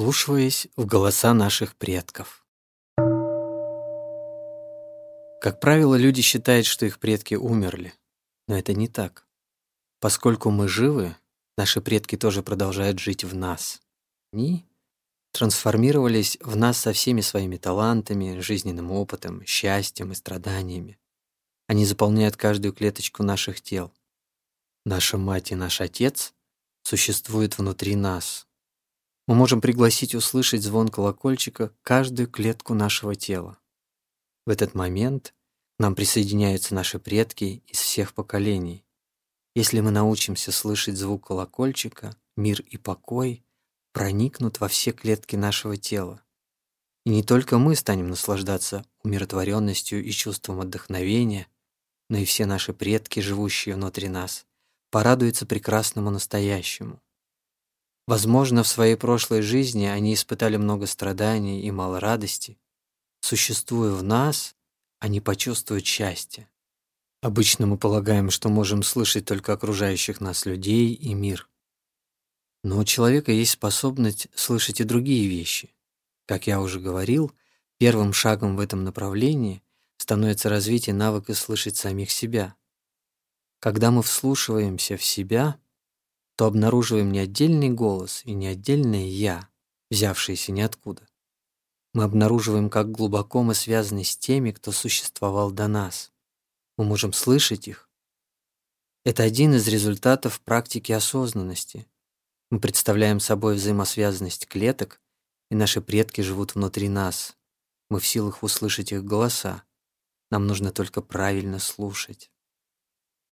вслушиваясь в голоса наших предков. Как правило, люди считают, что их предки умерли, но это не так. Поскольку мы живы, наши предки тоже продолжают жить в нас. Они трансформировались в нас со всеми своими талантами, жизненным опытом, счастьем и страданиями. Они заполняют каждую клеточку наших тел. Наша мать и наш отец существуют внутри нас, мы можем пригласить услышать звон колокольчика каждую клетку нашего тела. В этот момент нам присоединяются наши предки из всех поколений. Если мы научимся слышать звук колокольчика, мир и покой проникнут во все клетки нашего тела. И не только мы станем наслаждаться умиротворенностью и чувством отдохновения, но и все наши предки, живущие внутри нас, порадуются прекрасному настоящему. Возможно, в своей прошлой жизни они испытали много страданий и мало радости. Существуя в нас, они почувствуют счастье. Обычно мы полагаем, что можем слышать только окружающих нас людей и мир. Но у человека есть способность слышать и другие вещи. Как я уже говорил, первым шагом в этом направлении становится развитие навыка слышать самих себя. Когда мы вслушиваемся в себя – то обнаруживаем не отдельный голос и не отдельное «я», взявшееся ниоткуда. Мы обнаруживаем, как глубоко мы связаны с теми, кто существовал до нас. Мы можем слышать их. Это один из результатов практики осознанности. Мы представляем собой взаимосвязанность клеток, и наши предки живут внутри нас. Мы в силах услышать их голоса. Нам нужно только правильно слушать.